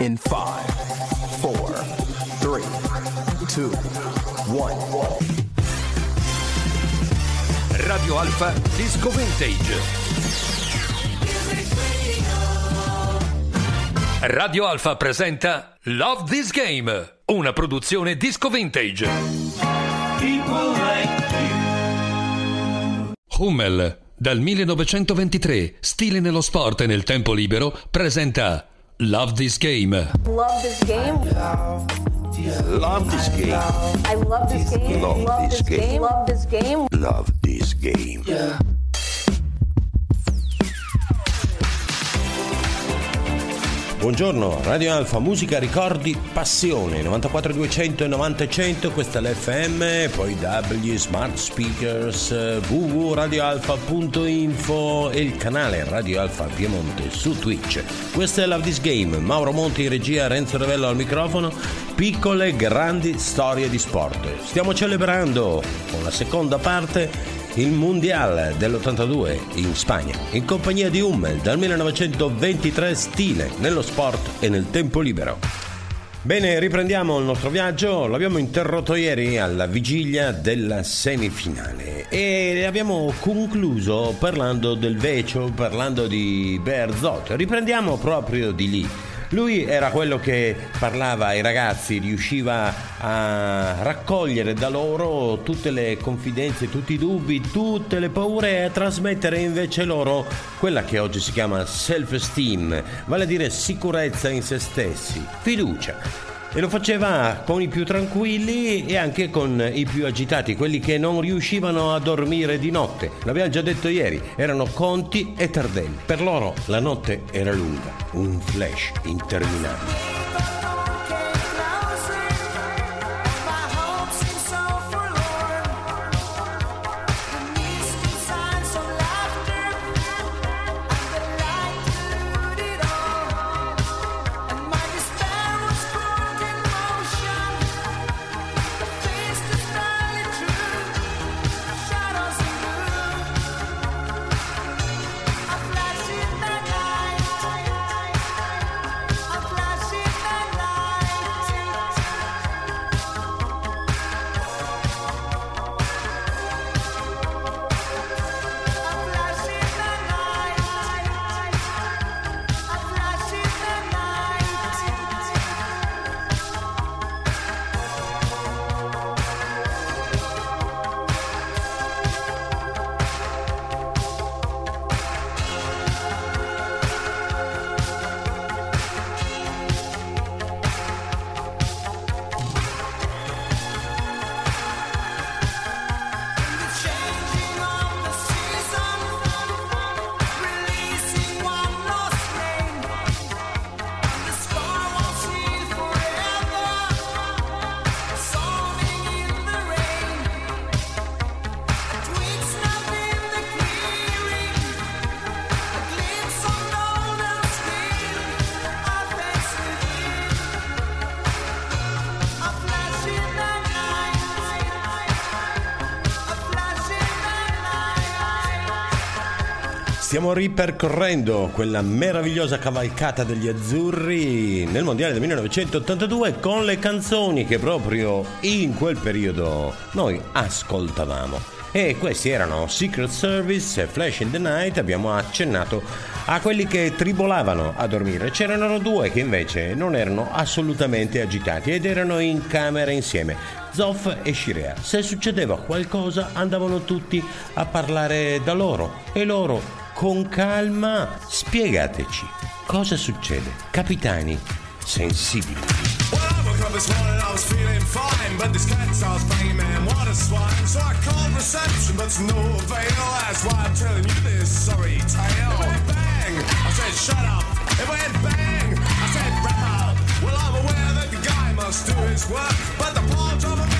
in 5, 4, 3, 2, 1. Radio Alfa Disco Vintage. Radio Alfa presenta Love This Game, una produzione disco vintage. Hummel, dal 1923, stile nello sport e nel tempo libero, presenta Love This Game. Love this game. Love this game. I love this game. Love this game. Love this game. Love this game. Buongiorno, Radio Alfa, musica, ricordi, passione, 94 200 e 90 100, questa è l'FM, poi W, Smart Speakers, www.radioalfa.info e il canale Radio Alfa Piemonte su Twitch. Questo è Love This Game, Mauro Monti in regia, Renzo Ravello al microfono, piccole grandi storie di sport. Stiamo celebrando con la seconda parte il Mondial dell'82 in Spagna, in compagnia di Hummel dal 1923 stile nello sport e nel tempo libero. Bene, riprendiamo il nostro viaggio, l'abbiamo interrotto ieri alla vigilia della semifinale e abbiamo concluso parlando del Vecio, parlando di Berzot. Riprendiamo proprio di lì. Lui era quello che parlava ai ragazzi, riusciva a raccogliere da loro tutte le confidenze, tutti i dubbi, tutte le paure e a trasmettere invece loro quella che oggi si chiama self-esteem, vale a dire sicurezza in se stessi, fiducia. E lo faceva con i più tranquilli e anche con i più agitati, quelli che non riuscivano a dormire di notte. L'abbiamo già detto ieri, erano Conti e Tardelli. Per loro la notte era lunga, un flash interminabile. Stiamo ripercorrendo quella meravigliosa cavalcata degli azzurri nel mondiale del 1982 con le canzoni che proprio in quel periodo noi ascoltavamo. E questi erano Secret Service e Flash in the Night, abbiamo accennato a quelli che tribolavano a dormire. C'erano due che invece non erano assolutamente agitati ed erano in camera insieme. Zoff e Shirea. Se succedeva qualcosa andavano tutti a parlare da loro e loro con calma spiegateci cosa succede. Capitani sensibili. Well, I'm aware that the guy must do his work, but the part of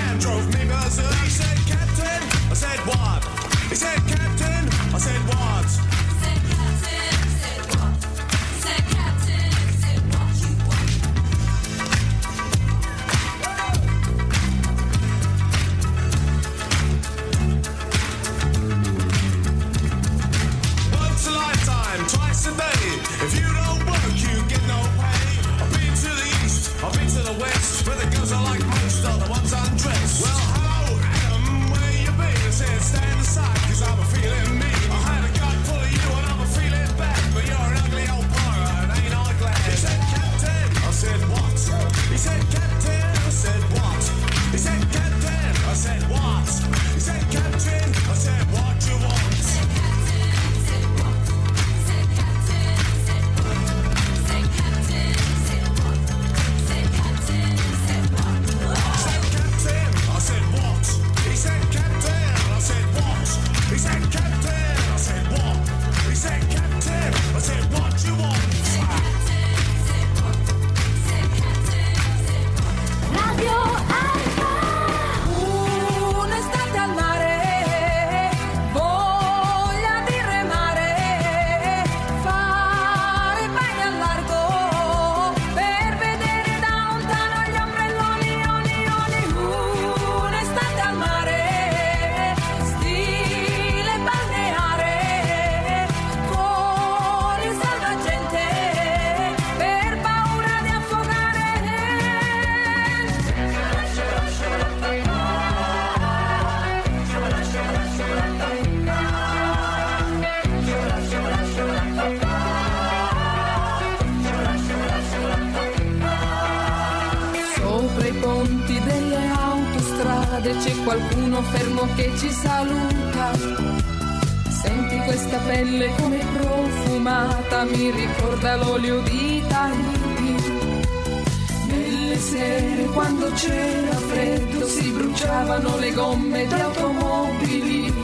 c'era freddo si bruciavano le gomme di automobili.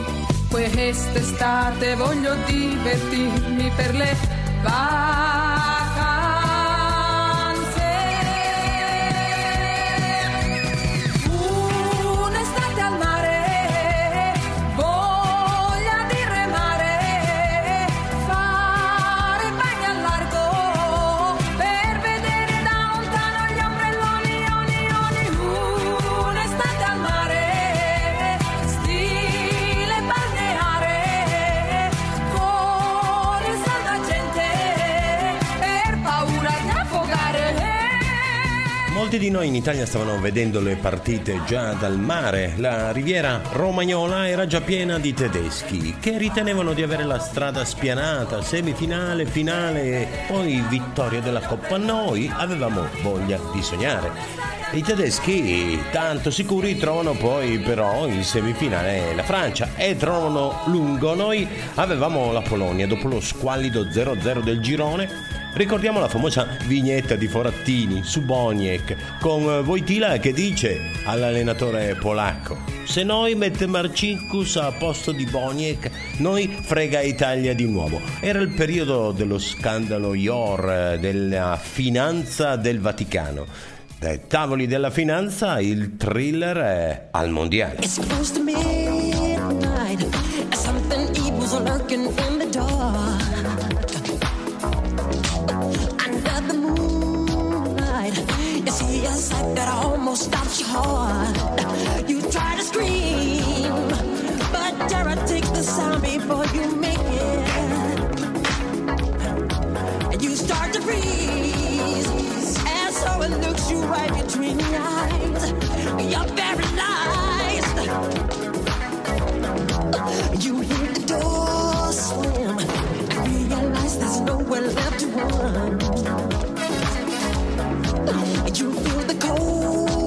Quest'estate voglio divertirmi per le vacanze. Di noi in Italia stavano vedendo le partite già dal mare. La riviera romagnola era già piena di tedeschi che ritenevano di avere la strada spianata, semifinale, finale poi vittoria della Coppa. Noi avevamo voglia di sognare. I tedeschi, tanto sicuri, trovano poi però in semifinale la Francia e trovano lungo. Noi avevamo la Polonia dopo lo squallido 0-0 del girone. Ricordiamo la famosa vignetta di Forattini su Boniek con Wojtyla che dice all'allenatore polacco se noi mette Marcinkus a posto di Boniek noi frega Italia di nuovo. Era il periodo dello scandalo IOR, della finanza del Vaticano. Dai tavoli della finanza il thriller è al mondiale. It's that almost stops your heart. You try to scream, but terror takes the sound before you make it. And you start to freeze, and so it looks you right between the eyes. You're paralyzed. You hear the door slam and realize there's nowhere left to run. You feel the cold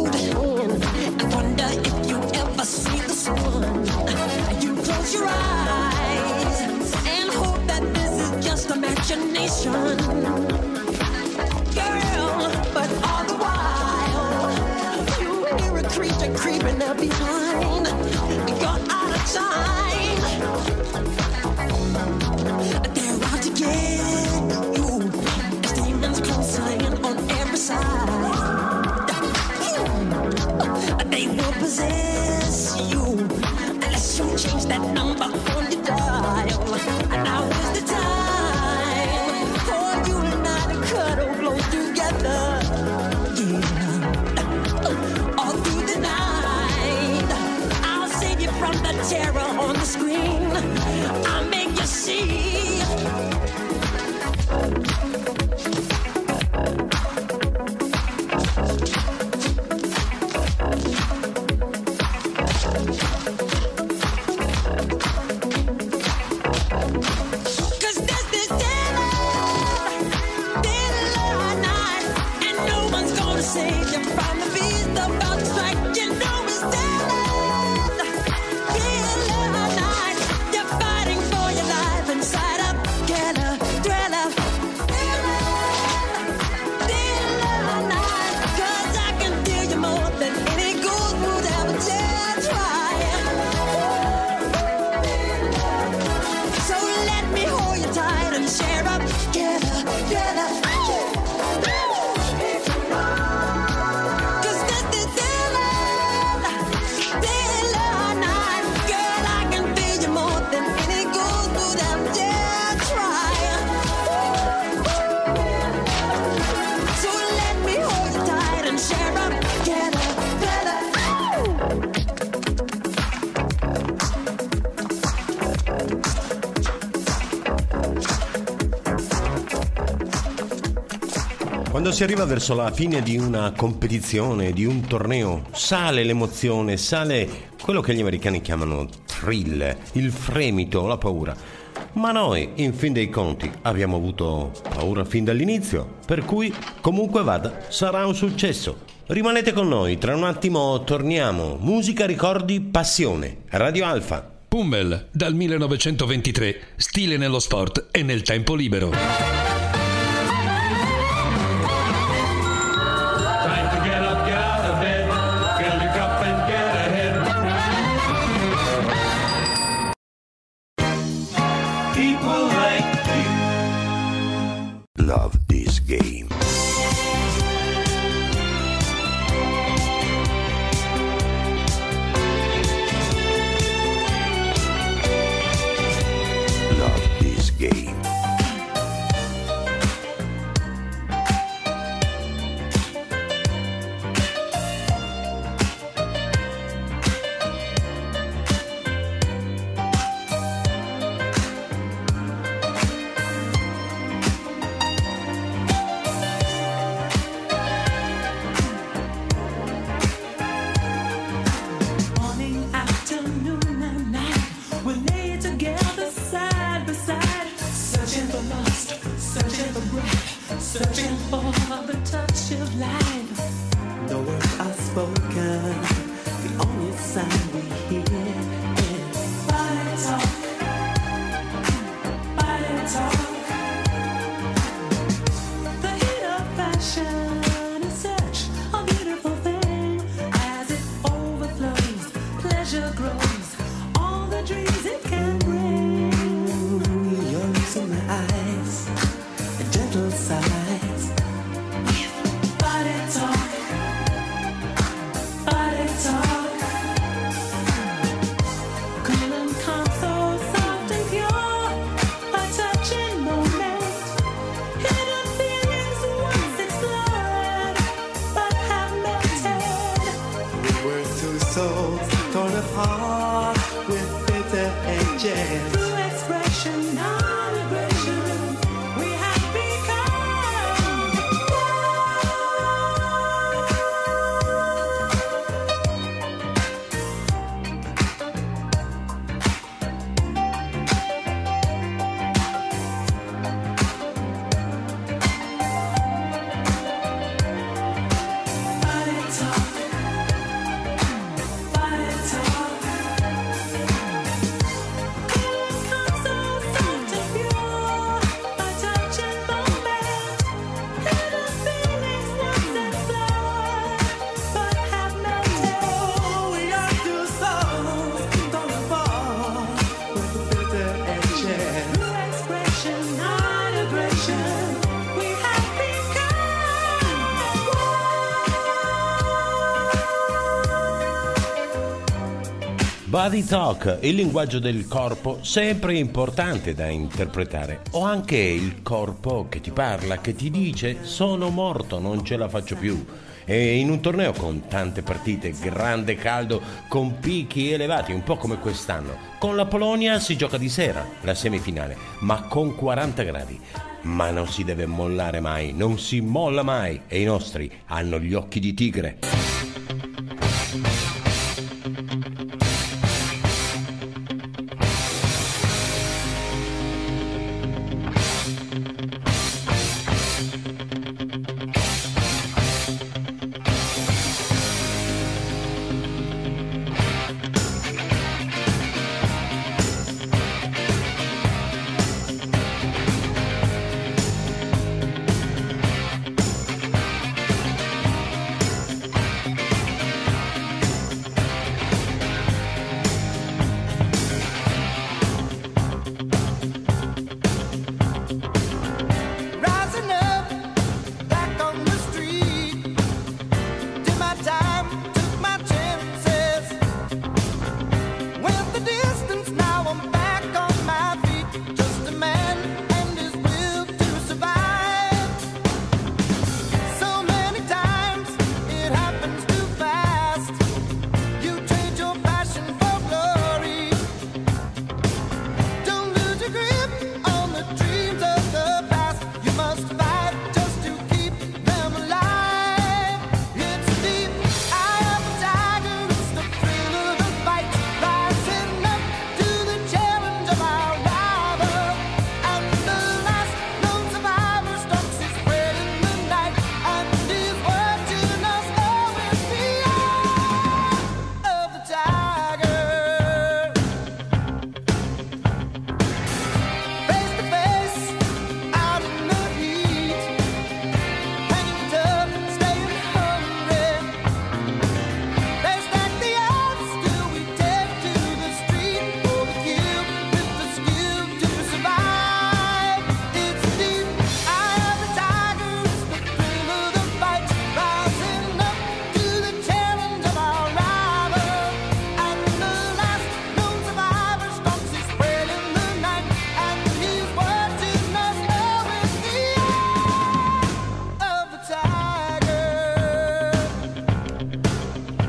Quando si arriva verso la fine di una competizione, di un torneo, sale l'emozione, sale quello che gli americani chiamano thrill, il fremito, la paura. Ma noi, in fin dei conti, abbiamo avuto paura fin dall'inizio, per cui, comunque vada, sarà un successo. Rimanete con noi, tra un attimo torniamo. Musica, ricordi, passione. Radio Alfa. Pummel, dal 1923, stile nello sport e nel tempo libero. jazz. Body talk, il linguaggio del corpo, sempre importante da interpretare. O anche il corpo che ti parla, che ti dice sono morto, non ce la faccio più. E in un torneo con tante partite, grande caldo, con picchi elevati, un po' come quest'anno. Con la Polonia si gioca di sera, la semifinale, ma con 40 gradi. Ma non si deve mollare mai, non si molla mai. E i nostri hanno gli occhi di tigre.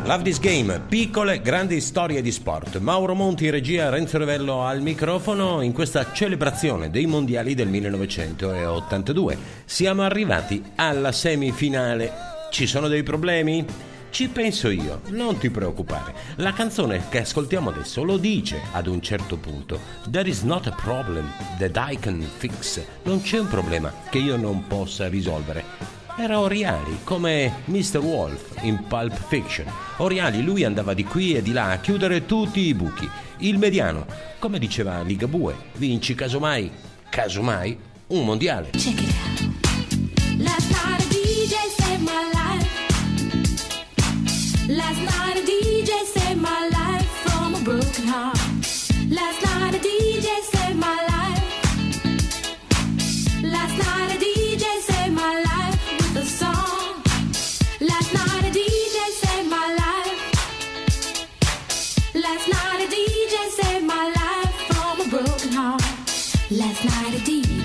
Love This Game, piccole, grandi storie di sport. Mauro Monti in regia, Renzo Revello al microfono in questa celebrazione dei mondiali del 1982. Siamo arrivati alla semifinale. Ci sono dei problemi? Ci penso io, non ti preoccupare. La canzone che ascoltiamo adesso lo dice ad un certo punto. There is not a problem that I can fix. Non c'è un problema che io non possa risolvere. Era Oriali, come Mr. Wolf in Pulp Fiction. Oriali, lui andava di qui e di là a chiudere tutti i buchi. Il mediano, come diceva Ligabue, vinci casomai, casomai, un mondiale. Check it out. Last night a DJ saved my life. Last night a DJ saved my life from a broken heart. Last night a DJ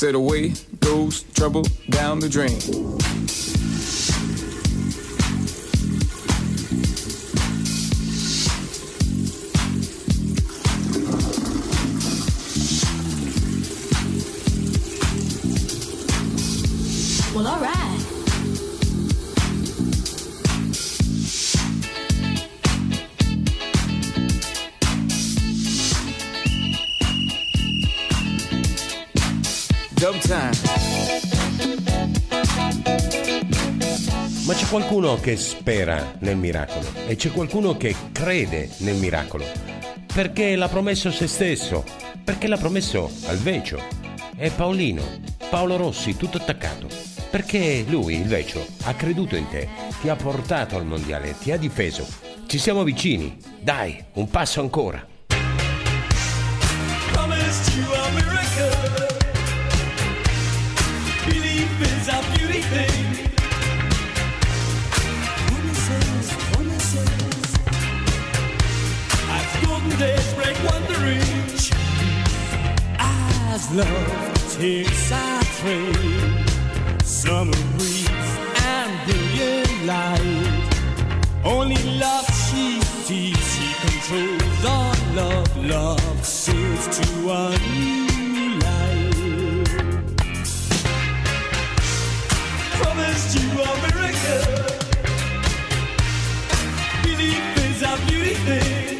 Said away goes trouble down the drain. Qualcuno che spera nel miracolo e c'è qualcuno che crede nel miracolo. Perché l'ha promesso se stesso, perché l'ha promesso al Vecio. E Paolino, Paolo Rossi, tutto attaccato. Perché lui, il Vecio, ha creduto in te, ti ha portato al mondiale, ti ha difeso. Ci siamo vicini. Dai, un passo ancora. Days break wondering. As love takes our train. Summer breeze and brilliant light. Only love she sees, she controls all love. Love sails to a new life. Promised you a miracle. Belief is a beauty thing.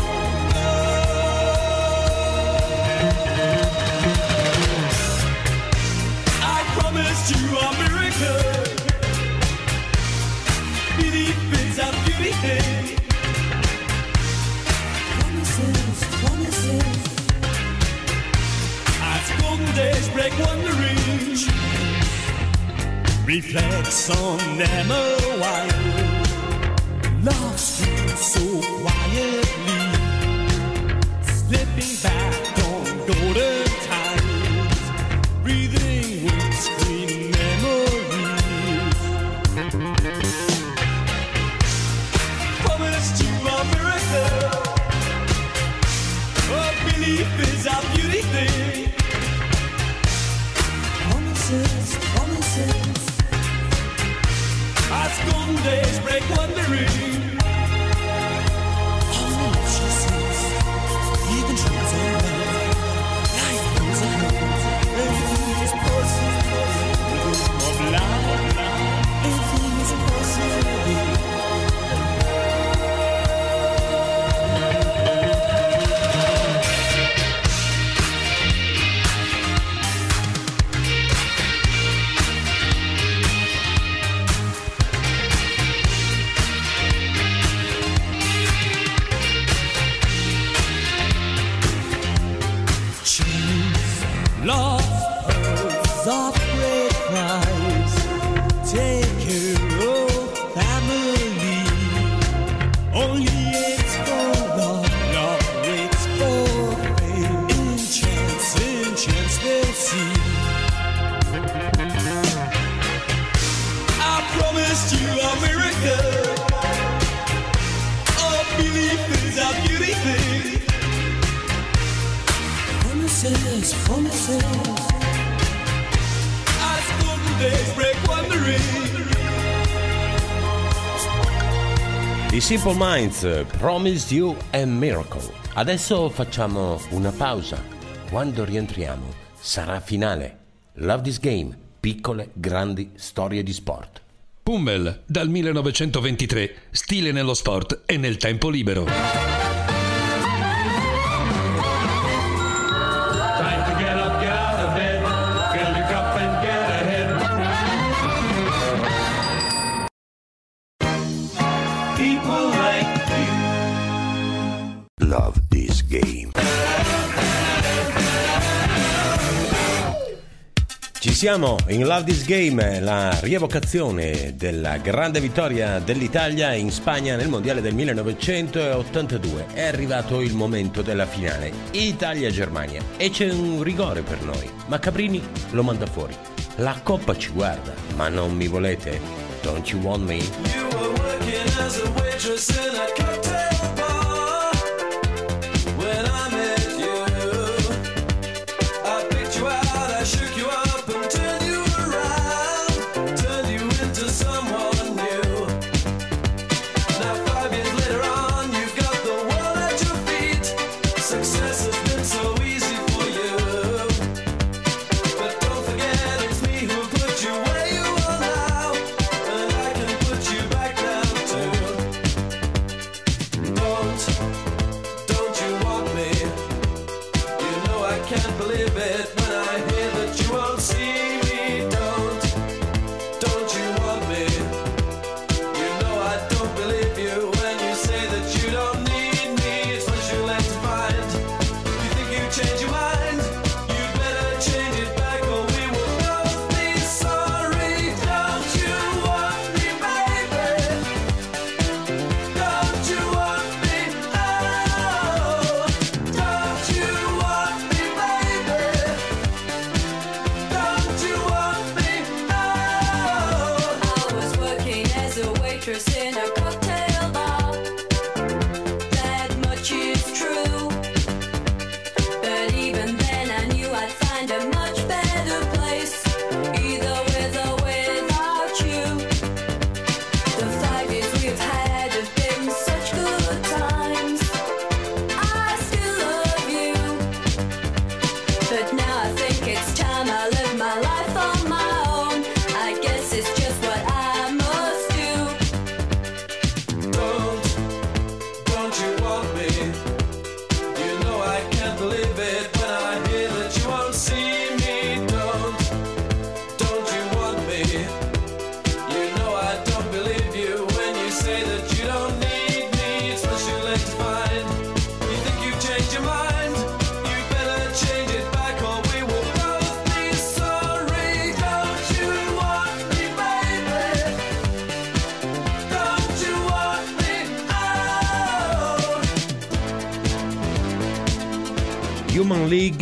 days break wondering. Reflects on them a while. Love streams so quietly. Slipping back I Simple Minds Promised You a Miracle. Adesso facciamo una pausa. Quando rientriamo sarà finale. Love this game, piccole grandi storie di sport. Pummel, dal 1923, stile nello sport e nel tempo libero. love this game. Ci siamo in Love This Game, la rievocazione della grande vittoria dell'Italia in Spagna nel Mondiale del 1982. È arrivato il momento della finale, Italia-Germania, e c'è un rigore per noi, ma Caprini lo manda fuori. La Coppa ci guarda, ma non mi volete? Don't you want me? You were working as a waitress in a cocktail.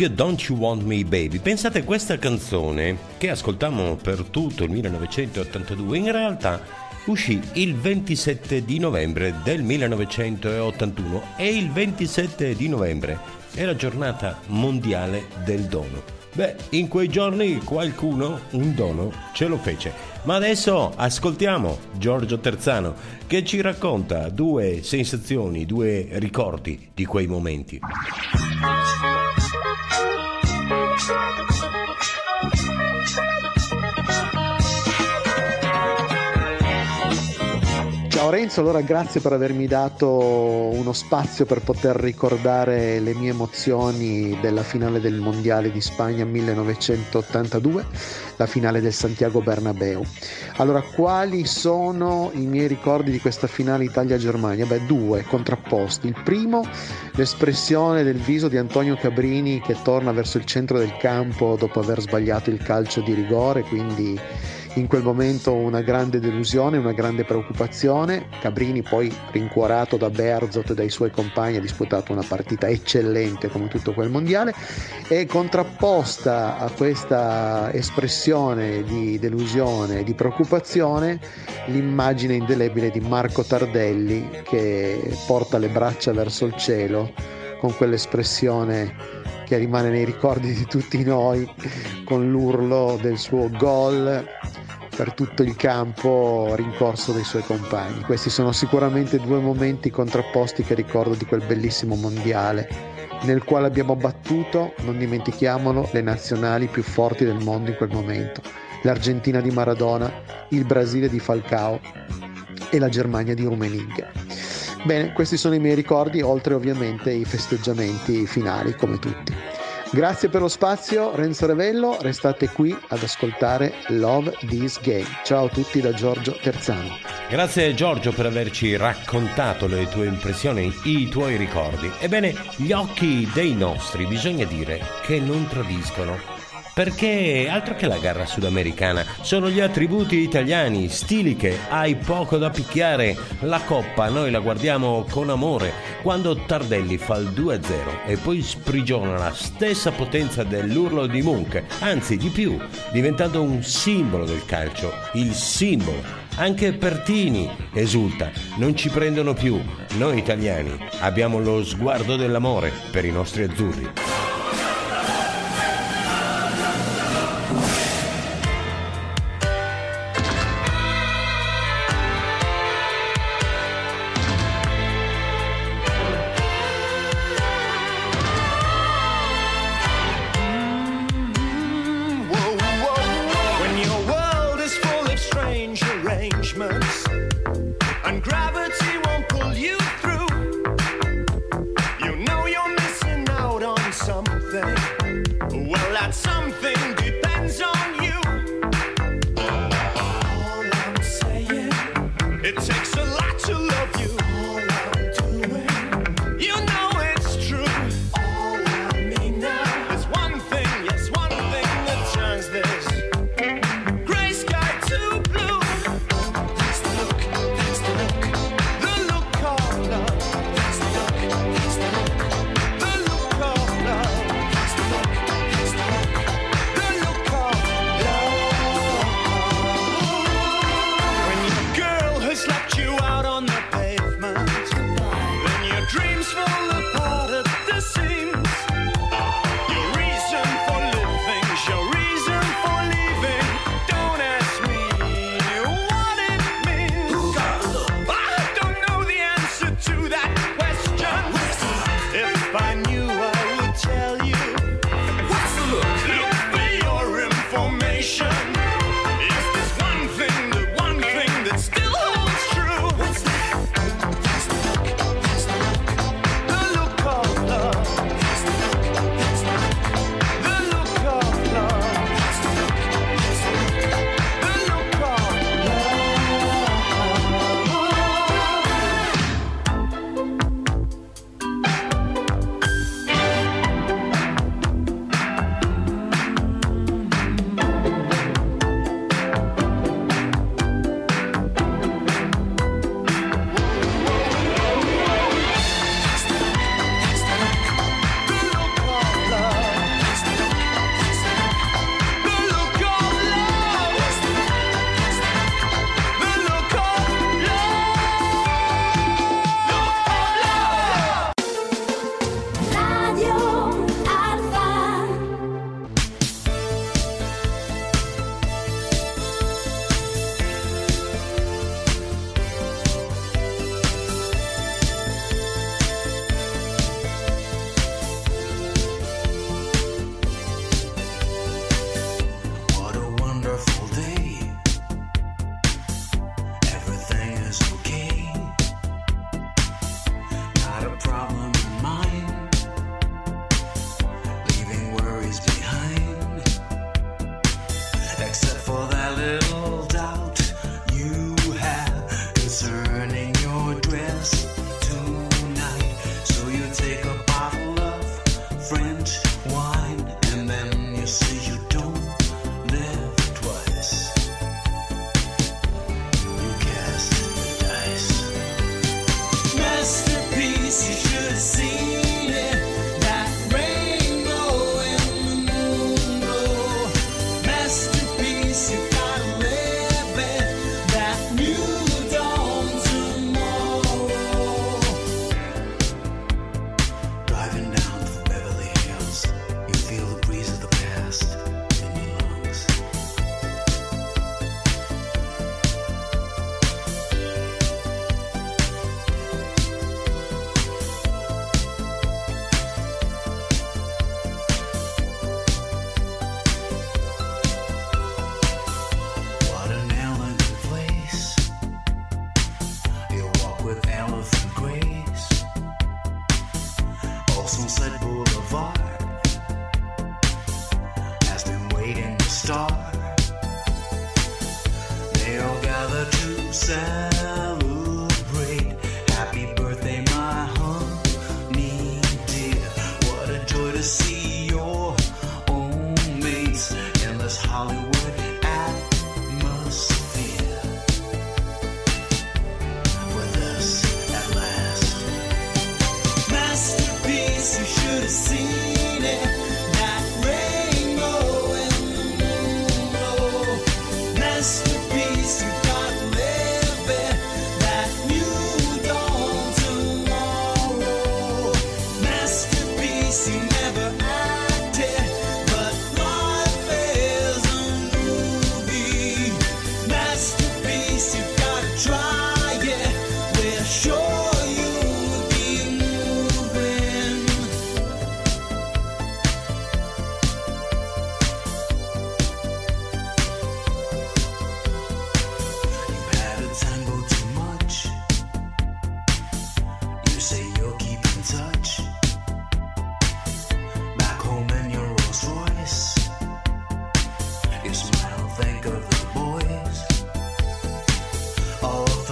Big Don't You Want Me Baby. Pensate questa canzone che ascoltammo per tutto il 1982, in realtà uscì il 27 di novembre del 1981 e il 27 di novembre è la giornata mondiale del dono. Beh, in quei giorni qualcuno un dono ce lo fece. Ma adesso ascoltiamo Giorgio Terzano che ci racconta due sensazioni, due ricordi di quei momenti. Thank you. Ciao Renzo, allora grazie per avermi dato uno spazio per poter ricordare le mie emozioni della finale del Mondiale di Spagna 1982, la finale del Santiago Bernabeu. Allora, quali sono i miei ricordi di questa finale Italia-Germania? Beh, due contrapposti. Il primo, l'espressione del viso di Antonio Cabrini che torna verso il centro del campo dopo aver sbagliato il calcio di rigore, quindi in quel momento una grande delusione, una grande preoccupazione. Cabrini poi rincuorato da Berzot e dai suoi compagni ha disputato una partita eccellente come tutto quel mondiale e contrapposta a questa espressione di delusione e di preoccupazione l'immagine indelebile di Marco Tardelli che porta le braccia verso il cielo con quell'espressione che rimane nei ricordi di tutti noi con l'urlo del suo gol per tutto il campo rincorso dai suoi compagni. Questi sono sicuramente due momenti contrapposti che ricordo di quel bellissimo mondiale nel quale abbiamo battuto, non dimentichiamolo, le nazionali più forti del mondo in quel momento. L'Argentina di Maradona, il Brasile di Falcao e la Germania di Rummenigge. Bene, questi sono i miei ricordi, oltre ovviamente i festeggiamenti finali, come tutti. Grazie per lo spazio, Renzo Revello, restate qui ad ascoltare Love This Game. Ciao a tutti da Giorgio Terzano. Grazie Giorgio per averci raccontato le tue impressioni, i tuoi ricordi. Ebbene, gli occhi dei nostri bisogna dire che non tradiscono. Perché altro che la garra sudamericana, sono gli attributi italiani, stili che hai poco da picchiare. La coppa noi la guardiamo con amore quando Tardelli fa il 2-0 e poi sprigiona la stessa potenza dell'urlo di Munch, anzi di più, diventando un simbolo del calcio, il simbolo. Anche Pertini esulta, non ci prendono più. Noi italiani abbiamo lo sguardo dell'amore per i nostri azzurri.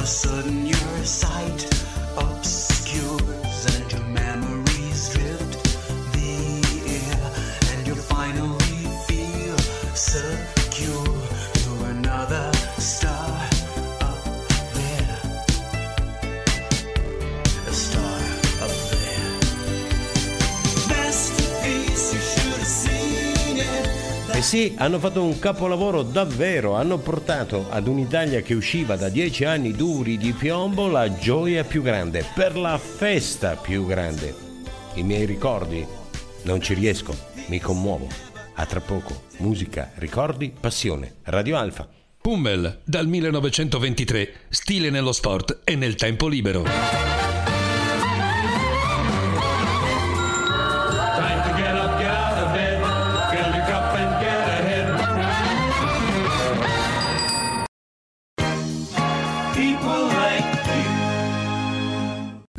sudden you're a sight. It. Eh sì, hanno fatto un capolavoro davvero, hanno portato ad un'Italia che usciva da dieci anni duri di piombo la gioia più grande, per la festa più grande. I miei ricordi, non ci riesco, mi commuovo. A tra poco, musica, ricordi, passione. Radio Alfa. Pummel, dal 1923, stile nello sport e nel tempo libero.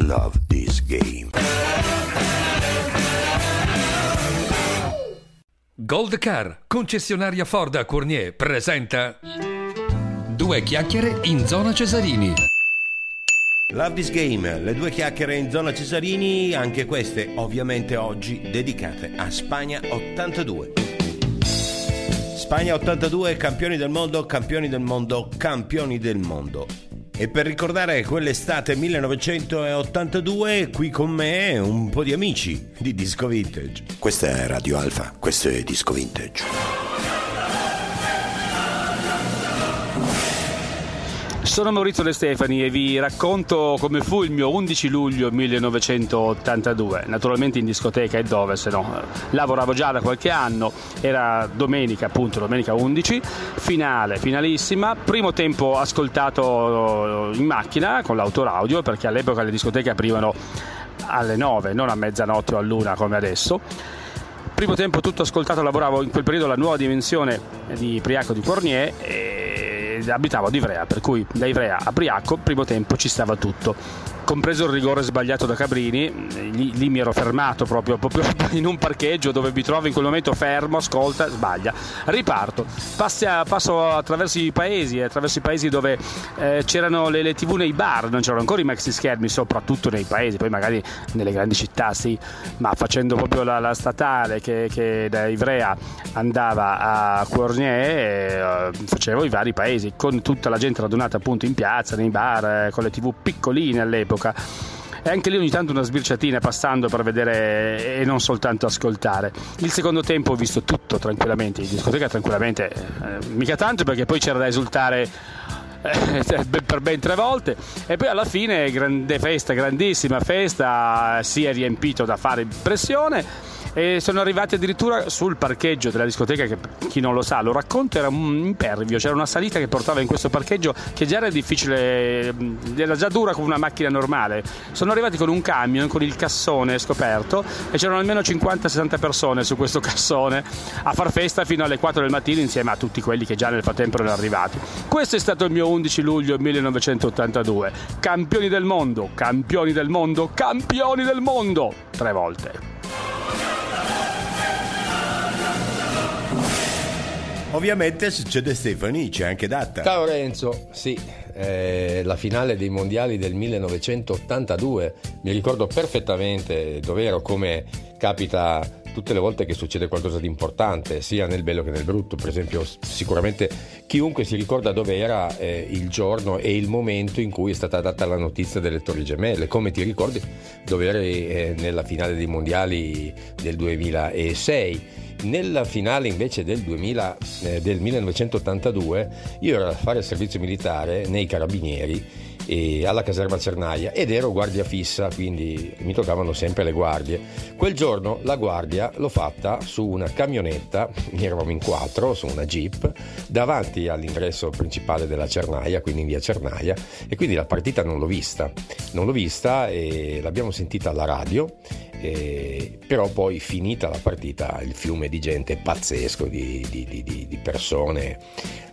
Love this game. Gold Car, concessionaria Ford a Cournier, presenta Due chiacchiere in zona Cesarini. Love this game, le due chiacchiere in zona Cesarini, anche queste ovviamente oggi dedicate a Spagna 82. Spagna 82, campioni del mondo, campioni del mondo, campioni del mondo. E per ricordare quell'estate 1982, qui con me un po' di amici di Disco Vintage. Questa è Radio Alfa, questo è Disco Vintage. Sono Maurizio De Stefani e vi racconto come fu il mio 11 luglio 1982. Naturalmente in discoteca e dove, se no. Lavoravo già da qualche anno, era domenica, appunto, domenica 11, finale, finalissima. Primo tempo ascoltato in macchina con l'autoraudio, perché all'epoca le discoteche aprivano alle 9, non a mezzanotte o a luna come adesso. Primo tempo tutto ascoltato, lavoravo in quel periodo alla nuova dimensione di Priaco di Cornier e abitavo ad Ivrea, per cui da Ivrea a Priaco, primo tempo ci stava tutto. Compreso il rigore sbagliato da Cabrini, lì, lì mi ero fermato proprio, proprio in un parcheggio dove mi trovo in quel momento fermo, ascolta, sbaglia. Riparto, Passia- passo attraverso i paesi, attraverso i paesi dove eh, c'erano le, le tv nei bar, non c'erano ancora i maxi schermi, soprattutto nei paesi, poi magari nelle grandi città sì, ma facendo proprio la, la statale che, che da Ivrea andava a Cournier, eh, facevo i vari paesi con tutta la gente radunata appunto in piazza, nei bar, eh, con le tv piccoline all'epoca. E anche lì ogni tanto una sbirciatina passando per vedere e non soltanto ascoltare. Il secondo tempo ho visto tutto tranquillamente, in discoteca tranquillamente, eh, mica tanto perché poi c'era da esultare eh, per ben tre volte. E poi alla fine grande festa, grandissima festa, si è riempito da fare impressione e sono arrivati addirittura sul parcheggio della discoteca che chi non lo sa lo racconto era un impervio. C'era una salita che portava in questo parcheggio che già era difficile era già dura come una macchina normale. Sono arrivati con un camion con il cassone scoperto e c'erano almeno 50-60 persone su questo cassone a far festa fino alle 4 del mattino insieme a tutti quelli che già nel frattempo erano arrivati. Questo è stato il mio 11 luglio 1982 campioni del mondo campioni del mondo campioni del mondo! Tre volte Ovviamente succede Stefani, c'è anche data. Ciao Renzo, sì, eh, la finale dei mondiali del 1982, mi ricordo perfettamente dove ero, come capita tutte le volte che succede qualcosa di importante, sia nel bello che nel brutto. Per esempio, sicuramente chiunque si ricorda dove era eh, il giorno e il momento in cui è stata data la notizia delle Torri Gemelle. Come ti ricordi dove eri eh, nella finale dei mondiali del 2006? Nella finale invece del, 2000, eh, del 1982 io ero a fare il servizio militare nei carabinieri alla caserma Cernaia ed ero guardia fissa, quindi mi toccavano sempre le guardie. Quel giorno la guardia l'ho fatta su una camionetta, eravamo in quattro, su una jeep, davanti all'ingresso principale della Cernaia, quindi in via Cernaia, e quindi la partita non l'ho vista. Non l'ho vista e l'abbiamo sentita alla radio. Eh, però poi finita la partita il fiume di gente pazzesco di, di- di- di- persone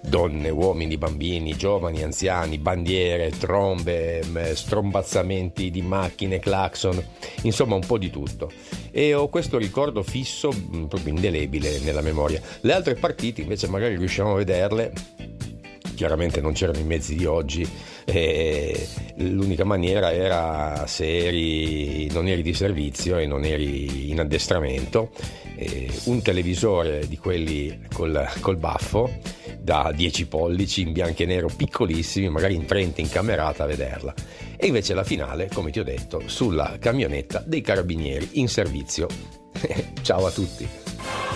donne, uomini, bambini, giovani, anziani, bandiere, trombe, strombazzamenti di macchine, clacson, insomma un po' di tutto. E ho questo ricordo fisso, proprio indelebile nella memoria. Le altre partite invece magari riusciamo a vederle chiaramente non c'erano i mezzi di oggi e l'unica maniera era se eri, non eri di servizio e non eri in addestramento. Eh, un televisore di quelli col, col baffo da 10 pollici in bianco e nero piccolissimi magari in 30 in camerata a vederla. E invece la finale come ti ho detto sulla camionetta dei carabinieri in servizio. Ciao a tutti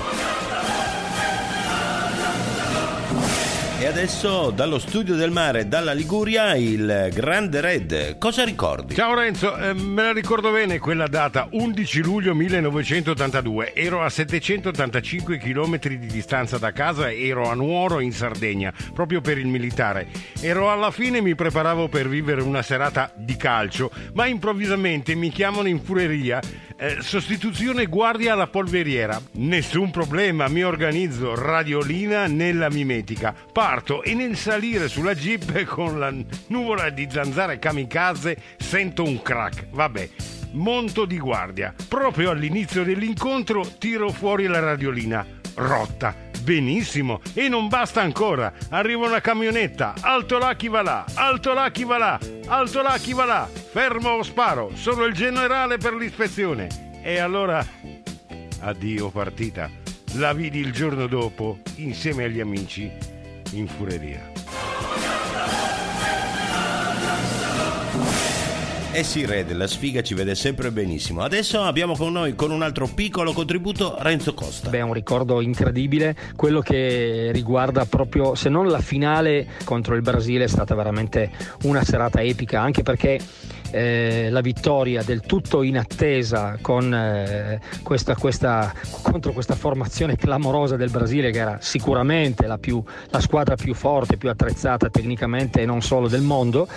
E adesso dallo studio del mare, dalla Liguria, il Grande Red. Cosa ricordi? Ciao Renzo, eh, me la ricordo bene quella data, 11 luglio 1982. Ero a 785 km di distanza da casa ero a Nuoro in Sardegna, proprio per il militare. Ero alla fine e mi preparavo per vivere una serata di calcio, ma improvvisamente mi chiamano in fureria. Eh, sostituzione guardia alla polveriera. Nessun problema, mi organizzo radiolina nella mimetica. Parto e nel salire sulla jeep con la nuvola di zanzare kamikaze sento un crack. Vabbè, monto di guardia. Proprio all'inizio dell'incontro tiro fuori la radiolina. Rotta. Benissimo. E non basta ancora. Arriva una camionetta. Alto là chi va là. Alto là chi va là. Alto là chi va là. Fermo o sparo. Sono il generale per l'ispezione. E allora... Addio partita. La vidi il giorno dopo insieme agli amici in fureria. Eh sì, Red, la sfiga ci vede sempre benissimo. Adesso abbiamo con noi, con un altro piccolo contributo, Renzo Costa. Beh, un ricordo incredibile, quello che riguarda proprio, se non la finale contro il Brasile, è stata veramente una serata epica, anche perché eh, la vittoria del tutto in attesa con, eh, questa, questa- contro questa formazione clamorosa del Brasile, che era sicuramente la, più- la squadra più forte, più attrezzata tecnicamente e non solo del mondo,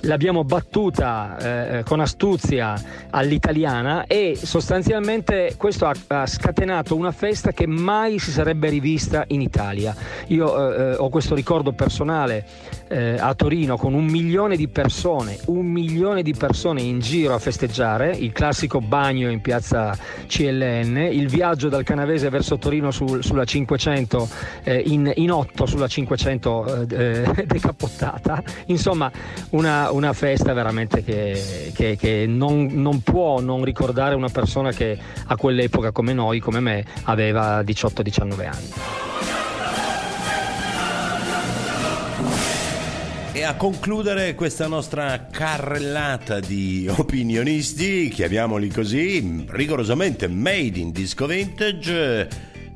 l'abbiamo battuta eh, con astuzia all'italiana e sostanzialmente questo ha, ha scatenato una festa che mai si sarebbe rivista in Italia. Io eh, eh, ho questo ricordo personale eh, a Torino con un milione di persone, un milione di persone in giro a festeggiare, il classico bagno in piazza CLN, il viaggio dal Canavese verso Torino sul- sulla 500 eh, in, in 8 sulla 500 eh, eh, decapottata, insomma una, una festa veramente che, che- che non, non può non ricordare una persona che a quell'epoca come noi, come me, aveva 18-19 anni. E a concludere questa nostra carrellata di opinionisti, chiamiamoli così, rigorosamente made in disco vintage,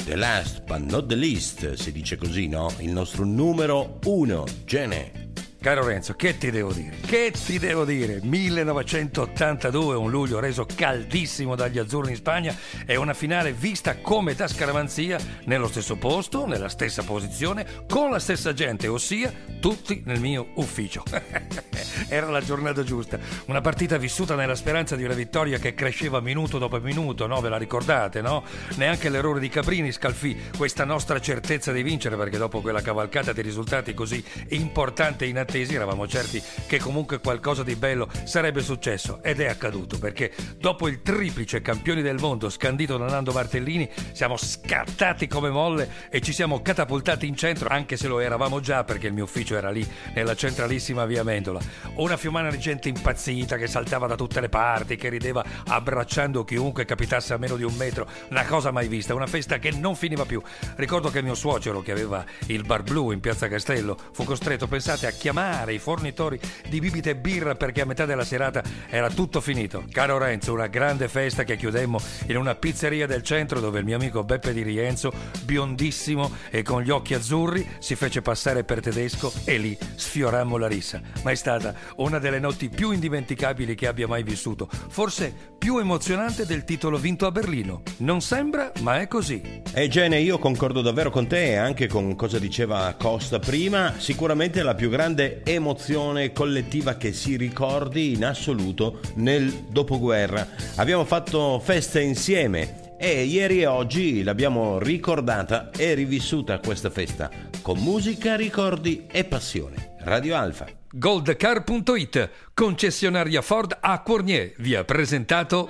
the last but not the least, si dice così, no? Il nostro numero uno, Gene. Caro Renzo, che ti devo dire? Che ti devo dire? 1982, un luglio reso caldissimo dagli azzurri in Spagna e una finale vista come da scaramanzia nello stesso posto, nella stessa posizione, con la stessa gente, ossia tutti nel mio ufficio. Era la giornata giusta, una partita vissuta nella speranza di una vittoria che cresceva minuto dopo minuto, no? Ve la ricordate, no? Neanche l'errore di Caprini scalfì questa nostra certezza di vincere perché dopo quella cavalcata di risultati così importante e inattesa attesi, eravamo certi che comunque qualcosa di bello sarebbe successo ed è accaduto perché dopo il triplice campioni del mondo scandito da Nando Martellini siamo scattati come molle e ci siamo catapultati in centro anche se lo eravamo già perché il mio ufficio era lì nella centralissima via Mendola. Una fiumana di gente impazzita che saltava da tutte le parti, che rideva abbracciando chiunque capitasse a meno di un metro, una cosa mai vista, una festa che non finiva più. Ricordo che mio suocero che aveva il bar blu in piazza Castello fu costretto, pensate, a chiamare i fornitori di bibite e birra perché a metà della serata era tutto finito. Caro Renzo, una grande festa che chiudemmo in una pizzeria del centro dove il mio amico Beppe di Rienzo, biondissimo e con gli occhi azzurri, si fece passare per tedesco e lì sfiorammo la rissa. Ma è stata una delle notti più indimenticabili che abbia mai vissuto, forse più emozionante del titolo vinto a Berlino. Non sembra, ma è così. E Gene, io concordo davvero con te e anche con cosa diceva Costa prima, sicuramente la più grande emozione collettiva che si ricordi in assoluto nel dopoguerra. Abbiamo fatto feste insieme e ieri e oggi l'abbiamo ricordata e rivissuta questa festa con musica, ricordi e passione. Radio Alfa. Goldcar.it, concessionaria Ford a Cornier, vi ha presentato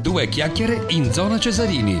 Due chiacchiere in zona Cesarini.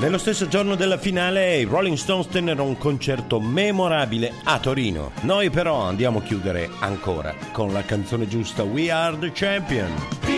Nello stesso giorno della finale i Rolling Stones tennero un concerto memorabile a Torino. Noi però andiamo a chiudere ancora con la canzone giusta We Are the Champion.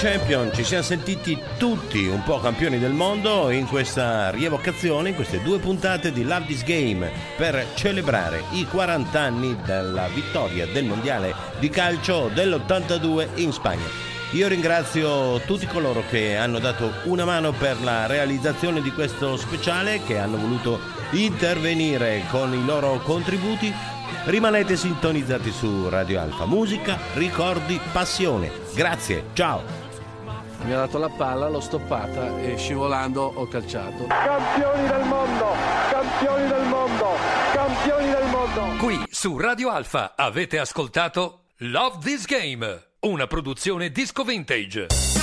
Champion, ci siamo sentiti tutti un po' campioni del mondo in questa rievocazione, in queste due puntate di Love This Game per celebrare i 40 anni della vittoria del mondiale di calcio dell'82 in Spagna. Io ringrazio tutti coloro che hanno dato una mano per la realizzazione di questo speciale, che hanno voluto intervenire con i loro contributi. Rimanete sintonizzati su Radio Alfa. Musica, ricordi, passione. Grazie, ciao. Mi ha dato la palla, l'ho stoppata e scivolando ho calciato. Campioni del mondo, campioni del mondo, campioni del mondo. Qui su Radio Alfa avete ascoltato Love This Game. una produzione disco vintage.